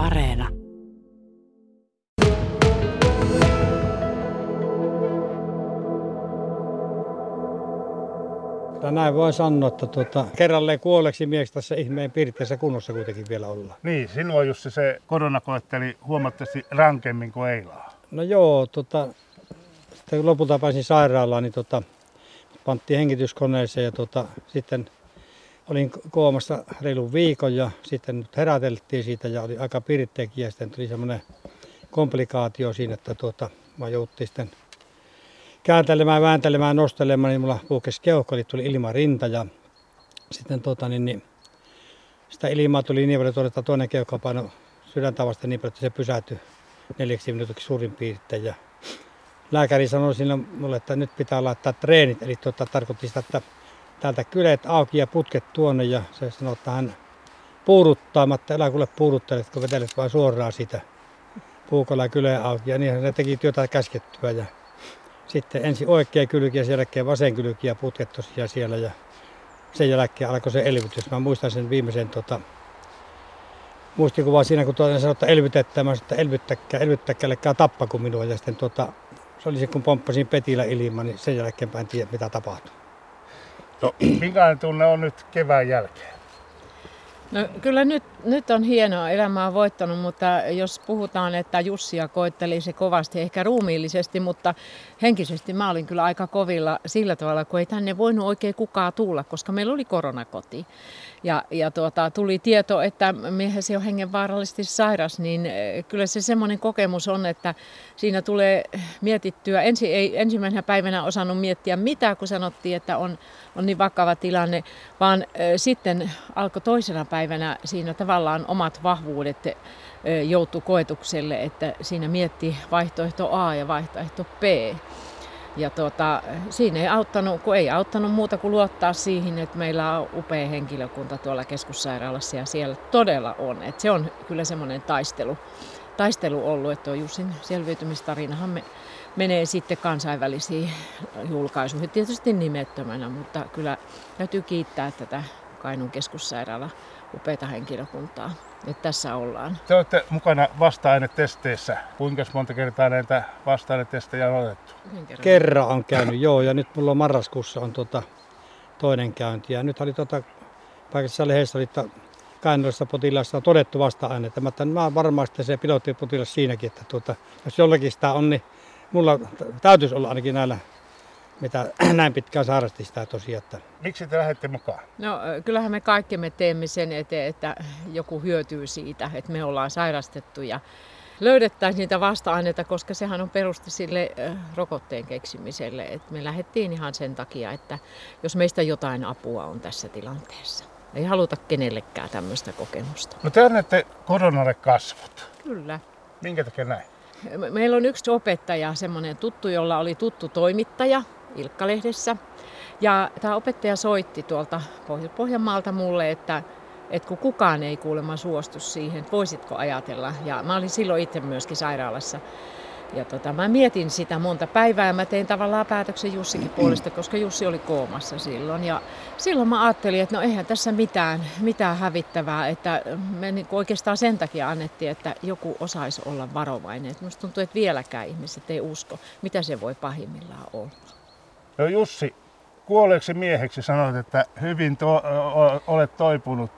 Areena. Näin voi sanoa, että tuota, kerralleen kuolleeksi mieksi tässä ihmeen pirteessä kunnossa kuitenkin vielä ollaan. Niin, sinua Jussi se korona koetteli huomattavasti rankemmin kuin Eilaa. No joo, tota, sitten kun lopulta pääsin sairaalaan, niin tota, panttiin hengityskoneeseen ja tota, sitten olin koomassa reilun viikon ja sitten nyt heräteltiin siitä ja oli aika pirteekin ja sitten tuli semmoinen komplikaatio siinä, että tuota, mä jouttiin sitten kääntelemään, vääntelemään, nostelemaan, niin mulla puhkesi keuhko, eli tuli ilma rinta ja sitten tota, niin, niin, sitä ilmaa tuli niin paljon, että toinen keuhko paino sydäntä vasten niin paljon, että se pysähtyi neljäksi minuutiksi suurin piirtein. Ja lääkäri sanoi siinä mulle, että nyt pitää laittaa treenit, eli tuota, tarkoitti sitä, että täältä kylet auki ja putket tuonne ja se sanoi, että hän puuduttaa, mutta älä kuule puuduttele, kun vetelet vain suoraan siitä puukolla kyleen auki ja niinhän se teki työtä käskettyä ja sitten ensin oikea kylki ja sen jälkeen vasen kylki ja putket tosiaan siellä ja sen jälkeen alkoi se elvytys. Mä muistan sen viimeisen tota, muistikuvaa siinä, kun toinen sanoi, että elvytettä. Mä sanoin, että elvyttäkää, elvyttäkää, älkää tappako minua. Ja sitten tota, se oli se, kun pomppasin petillä ilman, niin sen jälkeen en tiedä, mitä tapahtui. No, minkälainen tunne on nyt kevään jälkeen? No kyllä nyt, nyt on hienoa, elämä on voittanut, mutta jos puhutaan, että Jussia koetteli se kovasti, ehkä ruumiillisesti, mutta henkisesti mä olin kyllä aika kovilla sillä tavalla, kun ei tänne voinut oikein kukaan tulla, koska meillä oli koronakoti. Ja, ja tuota, tuli tieto, että miehesi on hengenvaarallisesti sairas, niin eh, kyllä se semmoinen kokemus on, että siinä tulee mietittyä. Ensi, ei ensimmäisenä päivänä osannut miettiä mitä, kun sanottiin, että on, on niin vakava tilanne, vaan äh, sitten alkoi toisena päivänä siinä tavallaan omat vahvuudet äh, joutu koetukselle, että siinä mietti vaihtoehto A ja vaihtoehto B. Ja tuota, siinä ei auttanut, kun ei auttanut muuta kuin luottaa siihen, että meillä on upea henkilökunta tuolla keskussairaalassa ja siellä todella on. Että se on kyllä semmoinen taistelu, taistelu ollut, että tuo Jussin selviytymistarinahan me, menee sitten kansainvälisiin julkaisuihin, tietysti nimettömänä, mutta kyllä täytyy kiittää tätä Kainuun keskussairaala upeita henkilökuntaa että tässä ollaan. Te olette mukana vasta-ainetesteissä. Kuinka monta kertaa näitä vasta-ainetestejä on otettu? Kerran. Kerran on käynyt, joo. Ja nyt mulla on marraskuussa on tota toinen käynti. Ja nyt oli tota, paikassa lehdessä oli, että käännöllisessä potilaassa on todettu vasta-ainetta. Mä, mä varmasti se pilottipotilas siinäkin, että tuota, jos jollakin sitä on, niin mulla täytyisi olla ainakin näillä mitä näin pitkään sairasti sitä tosiaan. Että... Miksi te lähdette mukaan? No kyllähän me kaikki me teemme sen eteen, että joku hyötyy siitä, että me ollaan sairastettu ja löydettäisiin niitä vasta-aineita, koska sehän on peruste sille rokotteen keksimiselle. Et me lähdettiin ihan sen takia, että jos meistä jotain apua on tässä tilanteessa. Ei haluta kenellekään tämmöistä kokemusta. No te annette koronalle kasvot. Kyllä. Minkä takia näin? Meillä on yksi opettaja, semmoinen tuttu, jolla oli tuttu toimittaja, Ilkkalehdessä. Ja tämä opettaja soitti tuolta Pohjanmaalta mulle, että, että kun kukaan ei kuulemma suostu siihen, että voisitko ajatella. Ja mä olin silloin itse myöskin sairaalassa. Ja tota, mä mietin sitä monta päivää ja mä tein tavallaan päätöksen Jussikin puolesta, koska Jussi oli koomassa silloin. Ja silloin mä ajattelin, että no eihän tässä mitään, mitään hävittävää, että me niin oikeastaan sen takia annettiin, että joku osaisi olla varovainen. Et musta tuntuu, että vieläkään ihmiset ei usko, mitä se voi pahimmillaan olla. Jussi, kuolleeksi mieheksi sanoit, että hyvin to- olet toipunut.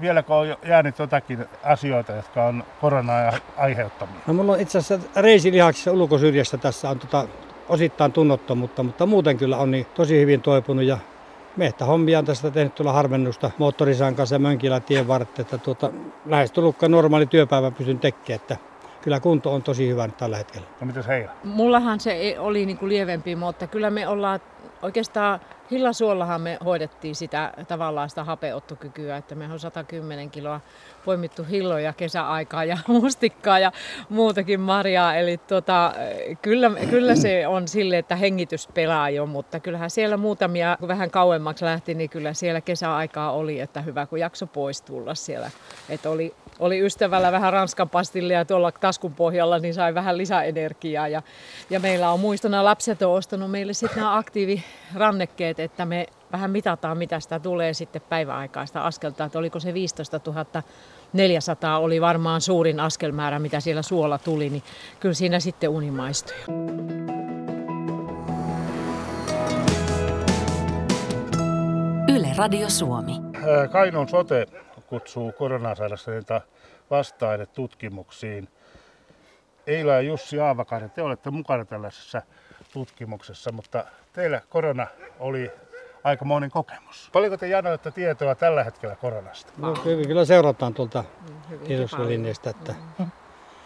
Vieläkö on jäänyt jotakin asioita, jotka on koronaa aiheuttamia? No mulla on itse asiassa reisilihaksissa ulkosyrjässä tässä on tota osittain tunnottomuutta, mutta muuten kyllä on niin tosi hyvin toipunut ja hommia on tästä tehnyt tuolla harmennusta moottorisaan kanssa mönkillä tien vartta, että tuota, lähes normaali työpäivä pystyn tekemään, että kyllä kunto on tosi hyvä nyt tällä hetkellä. No mitäs heillä? Mullahan se oli niin kuin lievempi, mutta kyllä me ollaan oikeastaan Hillasuollahan me hoidettiin sitä tavallaan sitä hapeottokykyä, että me on 110 kiloa poimittu hilloja kesäaikaa ja mustikkaa ja muutakin marjaa. Eli tota, kyllä, kyllä se on sille, että hengitys pelaa jo, mutta kyllähän siellä muutamia, kun vähän kauemmaksi lähti, niin kyllä siellä kesäaikaa oli, että hyvä kun jakso pois tulla siellä. Että oli, oli ystävällä vähän ranskan pastillia tuolla taskun pohjalla, niin sai vähän lisäenergiaa. Ja, ja meillä on muistona, lapset on ostanut meille sitten nämä aktiivirannekkeet, että me vähän mitataan, mitä sitä tulee sitten päiväaikaista askelta, että oliko se 15 000 400 oli varmaan suurin askelmäärä, mitä siellä suola tuli, niin kyllä siinä sitten uni maistui. Yle Radio Suomi. Kainuun sote kutsuu koronasairastuneita vastaan tutkimuksiin. Eila ja Jussi Aavakainen, te olette mukana tällaisessa tutkimuksessa, mutta teillä korona oli aikamoinen kokemus. Paljonko te janoitte tietoa tällä hetkellä koronasta? No, hyvin kyllä seurataan tuolta tiedotusvälineistä, että,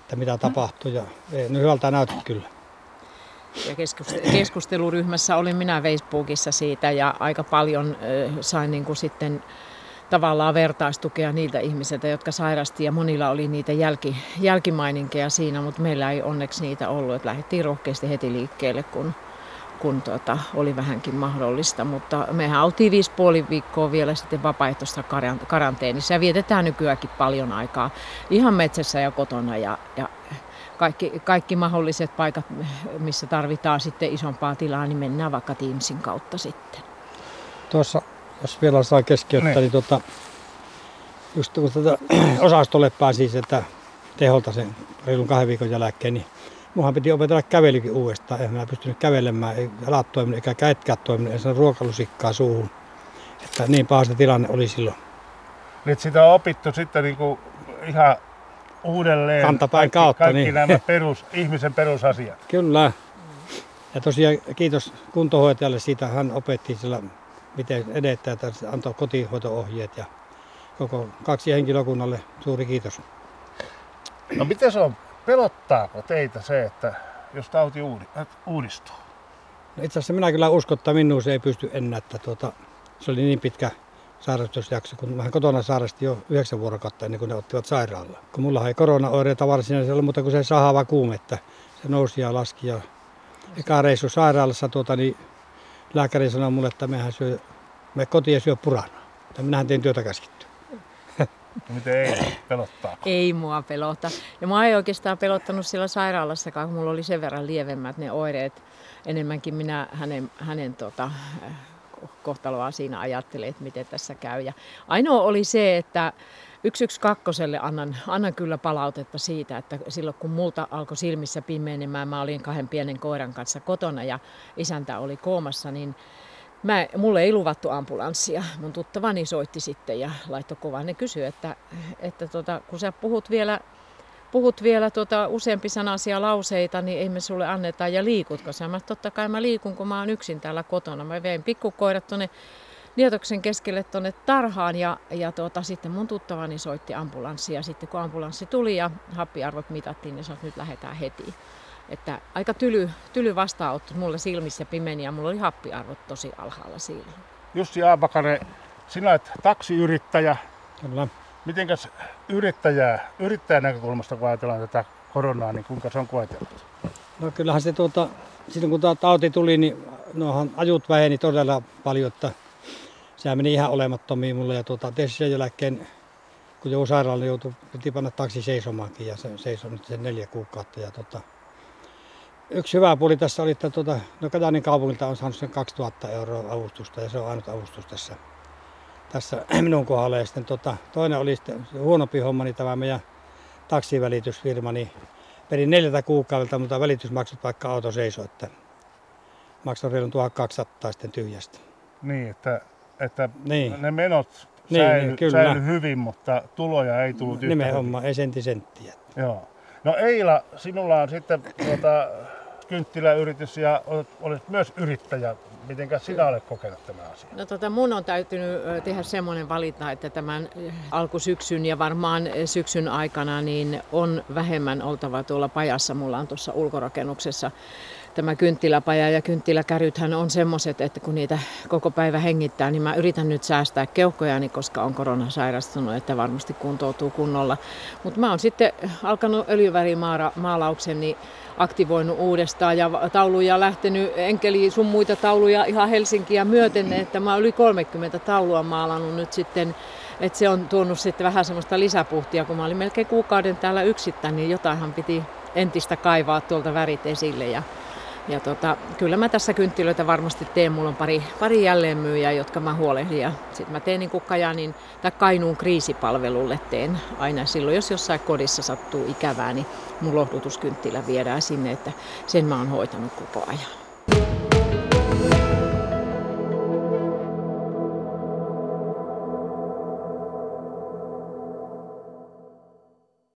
että mitä tapahtuu ja ei, no hyvältä näytä kyllä. Ja keskusteluryhmässä olin minä Facebookissa siitä ja aika paljon sain niin kuin sitten tavallaan vertaistukea niiltä ihmisiltä, jotka sairasti ja monilla oli niitä jälki, jälkimaininkeja siinä, mutta meillä ei onneksi niitä ollut, että lähdettiin rohkeasti heti liikkeelle, kun, kun tuota, oli vähänkin mahdollista, mutta mehän oltiin viisi puoli viikkoa vielä sitten vapaaehtoista karanteenissa ja vietetään nykyäänkin paljon aikaa ihan metsässä ja kotona ja, ja kaikki, kaikki mahdolliset paikat, missä tarvitaan sitten isompaa tilaa, niin mennään vaikka Teamsin kautta sitten. Tuossa, jos vielä saa keskeyttää, niin, niin tuota, just kun tätä osastolle pääsi että teholta sen reilun kahden viikon jälkeen, niin Muhan piti opetella kävelykin uudestaan. En mä pystynyt kävelemään, ei jalat toiminut eikä käetkään toiminut, ei saanut ruokalusikkaa suuhun. Että niin pahasta tilanne oli silloin. Nyt sitä on opittu sitten niin kuin ihan uudelleen. Kantapäin kaikki, kautta. Kaikki niin. nämä perus, ihmisen perusasiat. Kyllä. Ja tosiaan kiitos kuntohoitajalle siitä, hän opetti sillä, miten edetään, että antoi kotihoito-ohjeet ja koko kaksi henkilökunnalle suuri kiitos. No miten se on Pelottaako teitä se, että jos tauti uudistuu? No itse asiassa minä kyllä uskon, että minuun se ei pysty enää. Että tuota, se oli niin pitkä sairastusjakso, kun vähän kotona sairasti jo yhdeksän vuorokautta ennen kuin ne ottivat sairaalla. Kun mulla ei korona-oireita varsinaisesti ollut, mutta kun se sahava kuume, että se nousi ja laski. Ja eka reissu sairaalassa tuota, niin lääkäri sanoi mulle, että mehän syö, me kotiin syö purana. Ja minähän tein työtä käskittyä. Miten ei pelottaa? Ei mua pelota. Ja mua ei oikeastaan pelottanut siellä sairaalassakaan, kun mulla oli sen verran lievemmät ne oireet. Enemmänkin minä hänen, hänen tota, kohtaloa siinä ajattelin, että miten tässä käy. Ja ainoa oli se, että 112 annan, annan kyllä palautetta siitä, että silloin kun multa alkoi silmissä pimeenemään, mä olin kahden pienen koiran kanssa kotona ja isäntä oli koomassa, niin Mä, mulle ei luvattu ambulanssia. Mun tuttavani soitti sitten ja laittoi kovan. Ne kysyi, että, että tota, kun sä puhut vielä, puhut vielä tota useampi sanaisia lauseita, niin ei me sulle anneta ja liikutko sä? Mä totta kai mä liikun, kun mä oon yksin täällä kotona. Mä vein pikkukoirat tuonne Nietoksen keskelle tuonne tarhaan ja, ja tuota, sitten mun tuttavani soitti ambulanssia. Sitten kun ambulanssi tuli ja happiarvot mitattiin, niin sanoi, että nyt lähdetään heti. Että aika tyly, tyly vastaanotto mulla silmissä pimeni ja mulla oli happiarvot tosi alhaalla silloin. Jussi Aapakare, sinä olet taksiyrittäjä. Kyllä. Mitenkäs yrittäjää, yrittäjän näkökulmasta kun ajatellaan tätä koronaa, niin kuinka se on koeteltu? No kyllähän se tuota, sitten kun tämä tauti tuli, niin nohan ajut väheni todella paljon, että se meni ihan olemattomiin mulle. Ja tuota, tietysti sen jälkeen, kun joku sairaala niin joutui, piti panna taksi seisomaankin ja se seisoi nyt sen neljä kuukautta. Ja tuota, Yksi hyvä puoli tässä oli, että tuota, no Katanin kaupungilta on saanut sen 2000 euroa avustusta ja se on ainut avustus tässä, tässä minun kohdalla. Ja sitten tuota, toinen oli sitten huonompi homma, niin tämä meidän taksivälitysfirma, niin perin neljältä kuukaudelta, mutta välitysmaksut vaikka auto seisoi, että maksoi reilun 1200 sitten tyhjästä. Niin, että, että niin. ne menot niin, säily, niin, kyllä. säily hyvin, mutta tuloja ei tullut yhtä Nimenomaan, ei sentti senttiä. Joo. No Eila, sinulla on sitten tuota, kynttiläyritys ja olet, olet myös yrittäjä. Miten sinä olet kokenut tämän asian? No tota, mun on täytynyt tehdä semmoinen valinta, että tämän alkusyksyn ja varmaan syksyn aikana niin on vähemmän oltava tuolla pajassa. Mulla on tuossa ulkorakennuksessa tämä kynttiläpaja ja kynttiläkärythän on semmoiset, että kun niitä koko päivä hengittää, niin mä yritän nyt säästää keuhkojani, koska on korona sairastunut, että varmasti kuntoutuu kunnolla. Mutta mä oon sitten alkanut öljyvärimaalauksen, niin aktivoinut uudestaan ja tauluja lähtenyt, enkeli sun muita tauluja ihan Helsinkiä myöten, että mä yli 30 taulua maalannut nyt sitten että se on tuonut sitten vähän semmoista lisäpuhtia, kun mä olin melkein kuukauden täällä yksittäin, niin jotainhan piti entistä kaivaa tuolta värit esille. Ja Ja tota, kyllä mä tässä kynttilöitä varmasti teen. Mulla on pari, pari jälleenmyyjää, jotka mä huolehdin. Ja sitten mä teen niin kuin Kajanin tai Kainuun kriisipalvelulle teen aina silloin, jos jossain kodissa sattuu ikävää, niin mun lohdutuskynttilä viedään sinne, että sen mä oon hoitanut koko ajan.